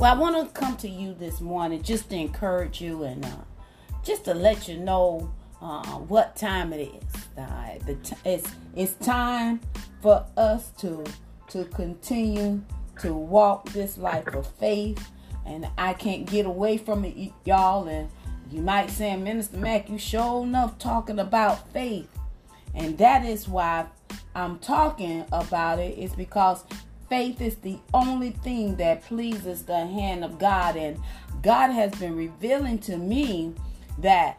Well, I want to come to you this morning just to encourage you and uh, just to let you know uh, what time it is. Uh, t- it's it's time for us to to continue to walk this life of faith, and I can't get away from it, y'all. And you might say, Minister Mack, you sure enough talking about faith, and that is why I'm talking about it. Is because faith is the only thing that pleases the hand of God. And God has been revealing to me that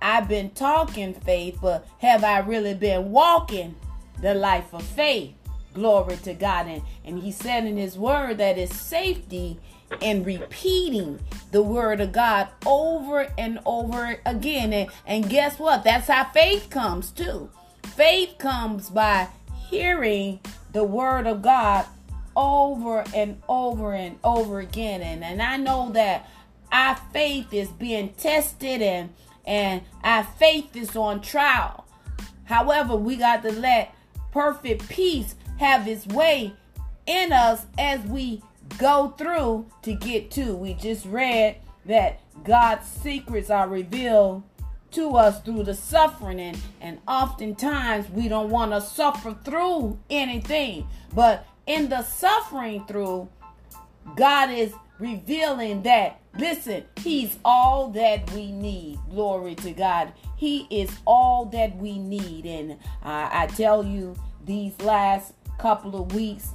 I've been talking faith, but have I really been walking the life of faith? Glory to God. And, and He said in His word that it's safety in repeating the word of God over and over again. And, and guess what? That's how faith comes too. Faith comes by hearing the word of God over and over and over again. And, and I know that our faith is being tested and and our faith is on trial. However, we got to let perfect peace have its way in us as we go through to get to. We just read that God's secrets are revealed to us through the suffering and and oftentimes we don't want to suffer through anything but in the suffering through, God is revealing that, listen, He's all that we need. Glory to God. He is all that we need. And I tell you, these last couple of weeks,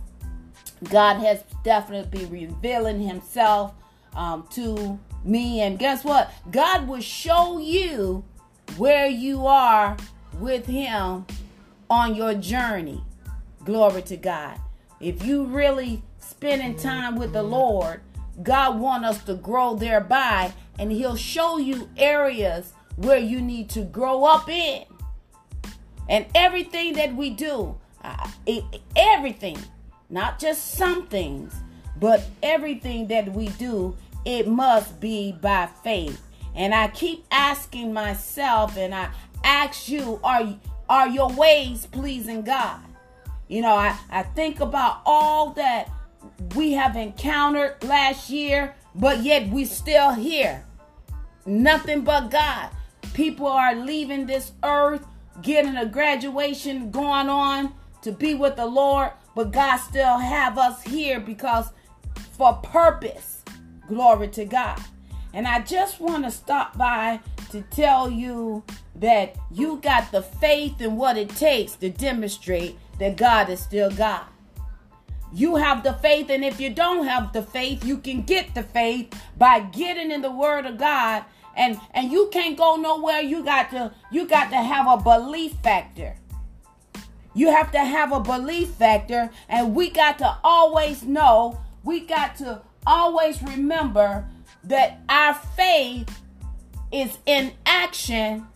God has definitely been revealing Himself um, to me. And guess what? God will show you where you are with Him on your journey. Glory to God. If you really spending time with the Lord, God want us to grow thereby, and He'll show you areas where you need to grow up in. And everything that we do, uh, it, everything, not just some things, but everything that we do, it must be by faith. And I keep asking myself, and I ask you, are are your ways pleasing God? You know, I, I think about all that we have encountered last year, but yet we still here. Nothing but God. People are leaving this earth, getting a graduation going on to be with the Lord, but God still have us here because for purpose. Glory to God. And I just want to stop by to tell you that you got the faith and what it takes to demonstrate that God is still God. You have the faith, and if you don't have the faith, you can get the faith by getting in the Word of God. And and you can't go nowhere. You got to you got to have a belief factor. You have to have a belief factor, and we got to always know. We got to always remember that our faith is in action,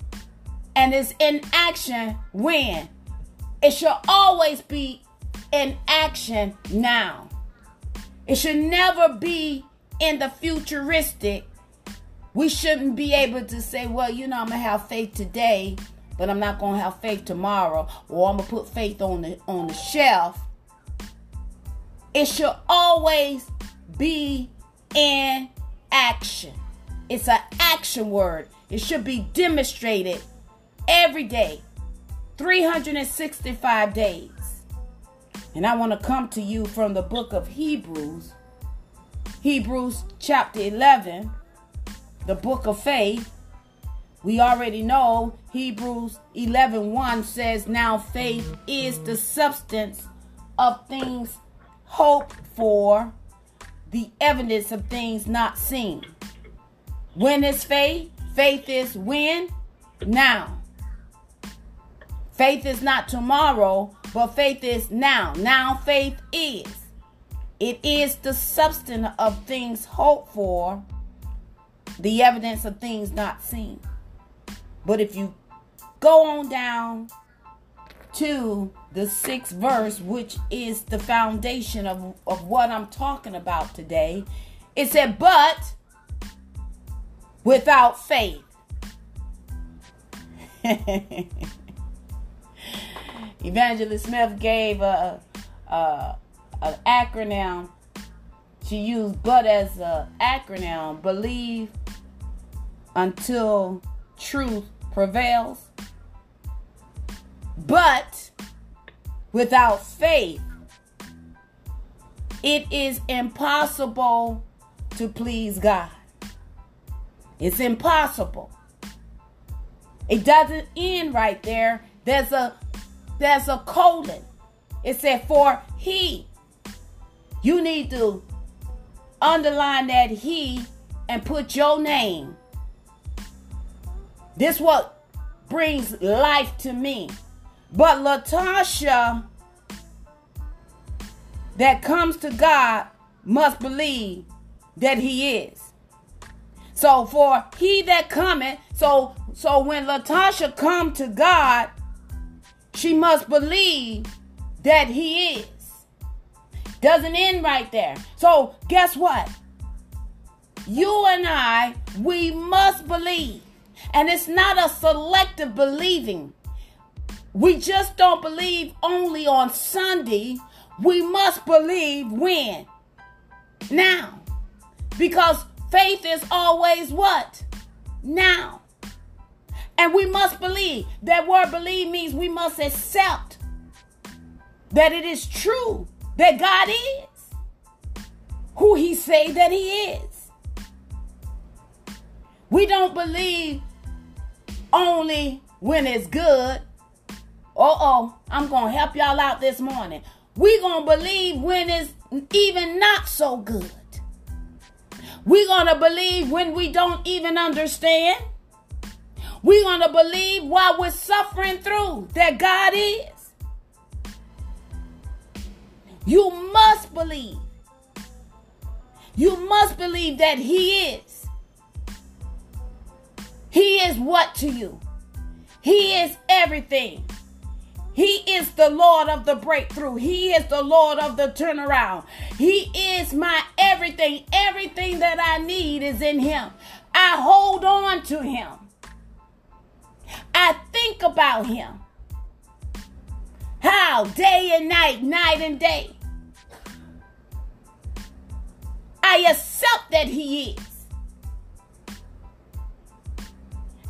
and is in action when it should always be in action now. It should never be in the futuristic. We shouldn't be able to say, well, you know, I'm going to have faith today, but I'm not going to have faith tomorrow, or I'm going to put faith on the on the shelf. It should always be in action. It's an action word. It should be demonstrated every day. 365 days. And I want to come to you from the book of Hebrews, Hebrews chapter 11, the book of faith. We already know Hebrews 11 1 says, Now faith is the substance of things hoped for, the evidence of things not seen. When is faith? Faith is when? Now. Faith is not tomorrow, but faith is now. Now faith is. It is the substance of things hoped for, the evidence of things not seen. But if you go on down to the sixth verse, which is the foundation of, of what I'm talking about today, it said, But without faith. Evangelist Smith gave a, a, an acronym she used but as an acronym believe until truth prevails. But without faith, it is impossible to please God. It's impossible. It doesn't end right there. There's a there's a colon. It said for he. You need to underline that he and put your name. This what brings life to me. But Latasha that comes to God must believe that he is. So for he that cometh, so so when Latasha come to God, she must believe that he is. Doesn't end right there. So guess what? You and I, we must believe. And it's not a selective believing. We just don't believe only on Sunday. We must believe when? Now. Because faith is always what? Now. And we must believe. That word believe means we must accept that it is true that God is who he say that he is. We don't believe only when it's good. Uh-oh, I'm going to help y'all out this morning. We going to believe when it's even not so good. We're going to believe when we don't even understand. We're going to believe while we're suffering through that God is. You must believe. You must believe that He is. He is what to you? He is everything. He is the Lord of the breakthrough. He is the Lord of the turnaround. He is my everything. Everything that I need is in Him. I hold on to Him. I think about Him. How? Day and night, night and day. I accept that He is.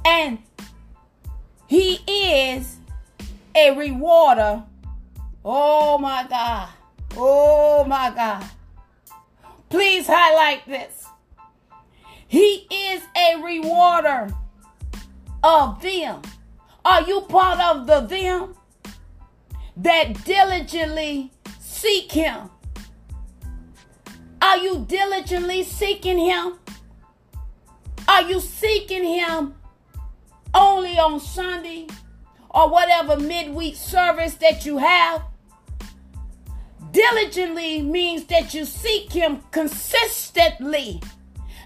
And He is a rewarder. Oh my God. Oh my God. Please highlight this. He is a rewarder of them. Are you part of the them that diligently seek him? Are you diligently seeking him? Are you seeking him only on Sunday or whatever midweek service that you have? Diligently means that you seek him consistently,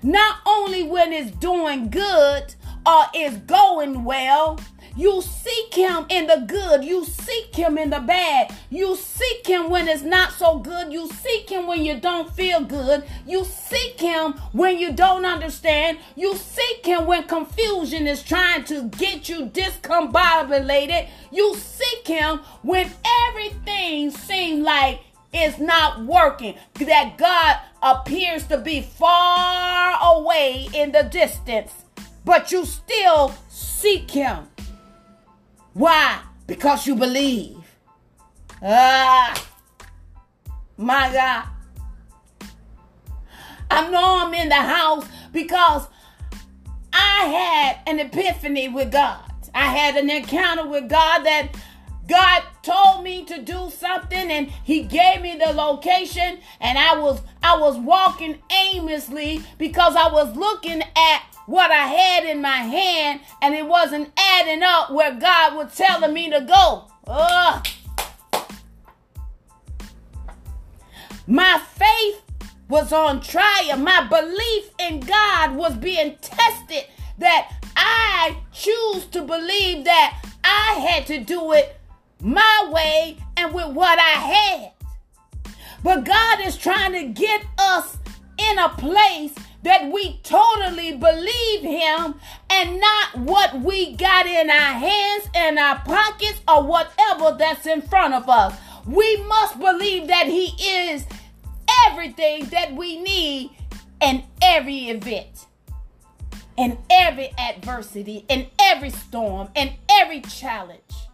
not only when it's doing good or it's going well you seek him in the good. You seek him in the bad. You seek him when it's not so good. You seek him when you don't feel good. You seek him when you don't understand. You seek him when confusion is trying to get you discombobulated. You seek him when everything seems like it's not working. That God appears to be far away in the distance, but you still seek him. Why? Because you believe. Ah, my God. I know I'm in the house because I had an epiphany with God. I had an encounter with God that God told me to do something and he gave me the location and I was I was walking aimlessly because I was looking at what I had in my hand and it wasn't adding up where God was telling me to go. Ugh. My faith was on trial. My belief in God was being tested that I choose to believe that I had to do it my way and with what I had. But God is trying to get us in a place that we totally believe him and not what we got in our hands and our pockets or whatever that's in front of us. We must believe that he is everything that we need in every event, in every adversity, in every storm, in every challenge.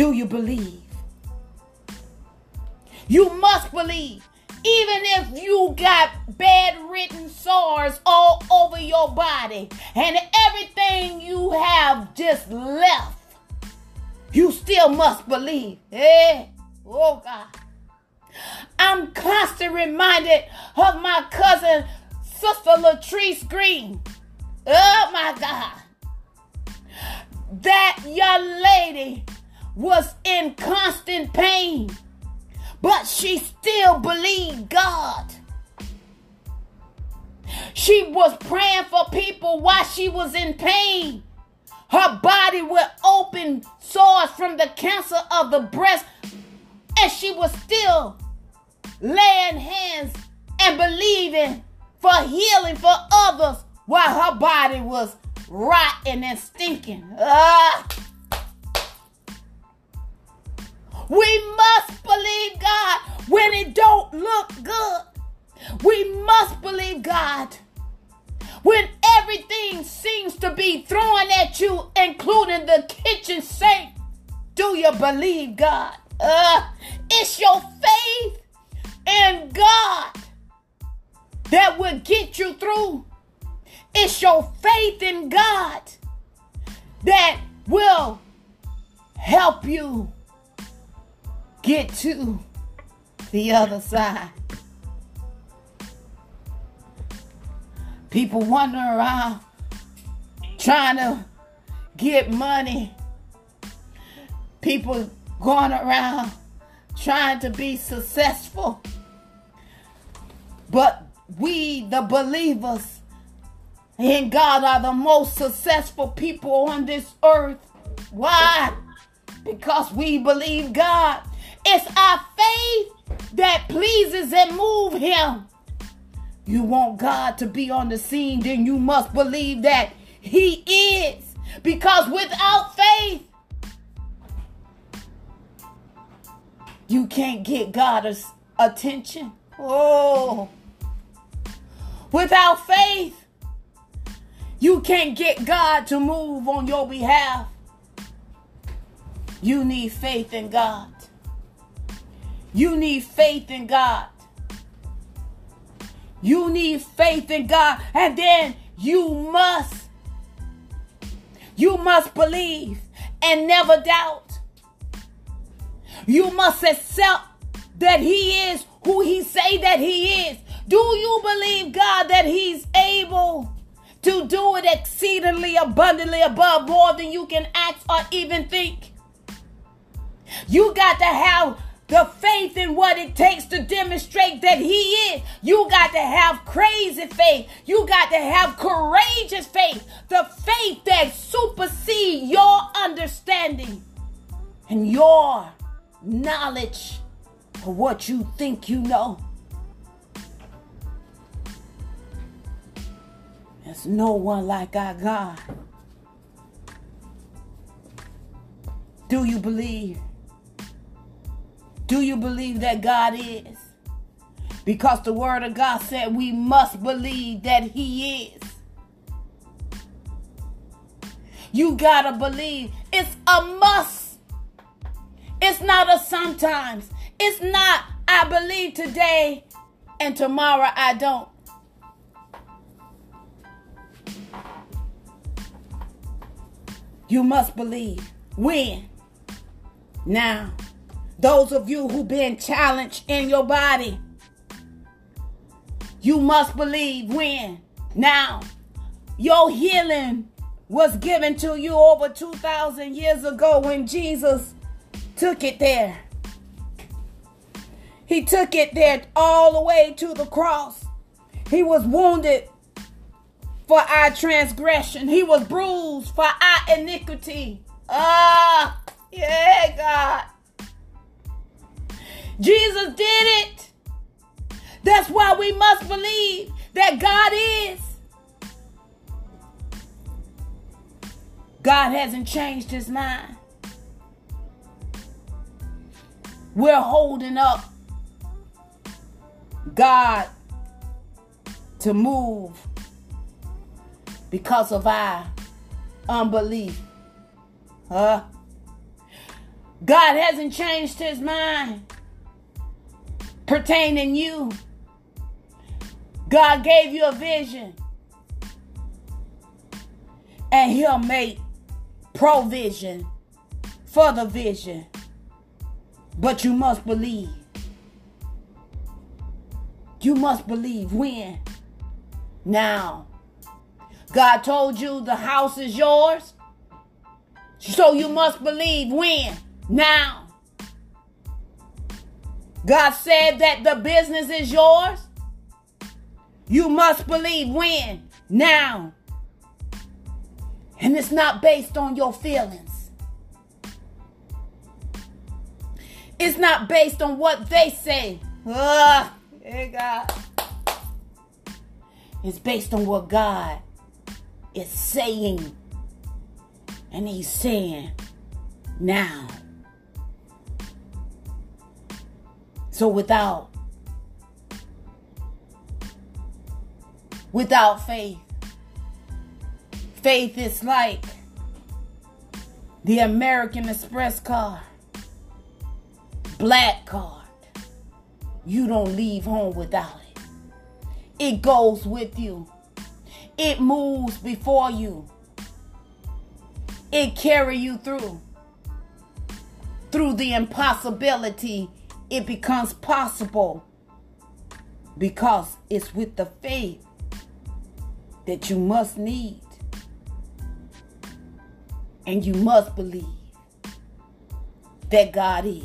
Do you believe? You must believe. Even if you got bad written sores all over your body and everything you have just left, you still must believe. Hey, oh God. I'm constantly reminded of my cousin, Sister Latrice Green. Oh my God. That young lady was in constant pain, but she still believed God. She was praying for people while she was in pain. Her body with open sores from the cancer of the breast, and she was still laying hands and believing for healing for others while her body was rotten and stinking. Ah. We must believe God when it don't look good. We must believe God when everything seems to be thrown at you, including the kitchen sink. Do you believe God? Uh, it's your faith in God that will get you through. It's your faith in God that will help you get to the other side. People wandering around trying to get money. People going around trying to be successful. But we, the believers in God, are the most successful people on this earth. Why? Because we believe God. It's our faith that pleases and move him. You want God to be on the scene, then you must believe that he is. Because without faith, you can't get God's attention. Oh. Without faith, you can't get God to move on your behalf. You need faith in God. You need faith in God. You need faith in God. And then you must, you must believe and never doubt. You must accept that he is who he say that he is. Do you believe God that he's able to do it exceedingly abundantly above more than you can ask or even think? You got to have the faith in what it takes to demonstrate that He is. You got to have crazy faith. You got to have courageous faith. The faith that supersedes your understanding and your knowledge of what you think you know. There's no one like our God. Do you believe? Do you believe that God is? Because the word of God said we must believe that He is. You gotta believe. It's a must. It's not a sometimes. It's not I believe today and tomorrow I don't. You must believe. When? Now. Those of you who've been challenged in your body, you must believe when. Now, your healing was given to you over 2,000 years ago when Jesus took it there. He took it there all the way to the cross. He was wounded for our transgression, He was bruised for our iniquity. Ah, yeah, God. Jesus did it. That's why we must believe that God is. God hasn't changed his mind. We're holding up God to move because of our unbelief. Huh? God hasn't changed his mind pertaining you. God gave you a vision. And he'll make provision for the vision. But you must believe. You must believe when? Now. God told you the house is yours. So you must believe when? Now. God said that the business is yours. You must believe when? Now. And it's not based on your feelings. It's not based on what they say. Ugh, hey God. It's based on what God is saying. And He's saying now. So without without faith, faith is like the American Express card, black card. You don't leave home without it. It goes with you. It moves before you. It carry you through. Through the impossibility it becomes possible because it's with the faith that you must need and you must believe that God is.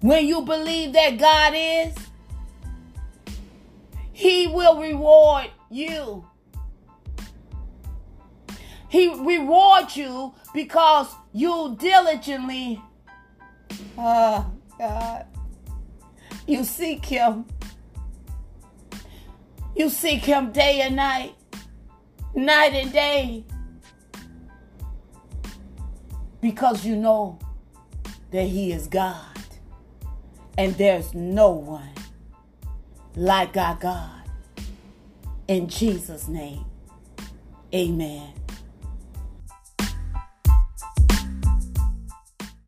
When you believe that God is, He will reward you. He rewards you because you diligently Oh, God. You seek Him. You seek Him day and night, night and day, because you know that He is God. And there's no one like our God. In Jesus' name, amen.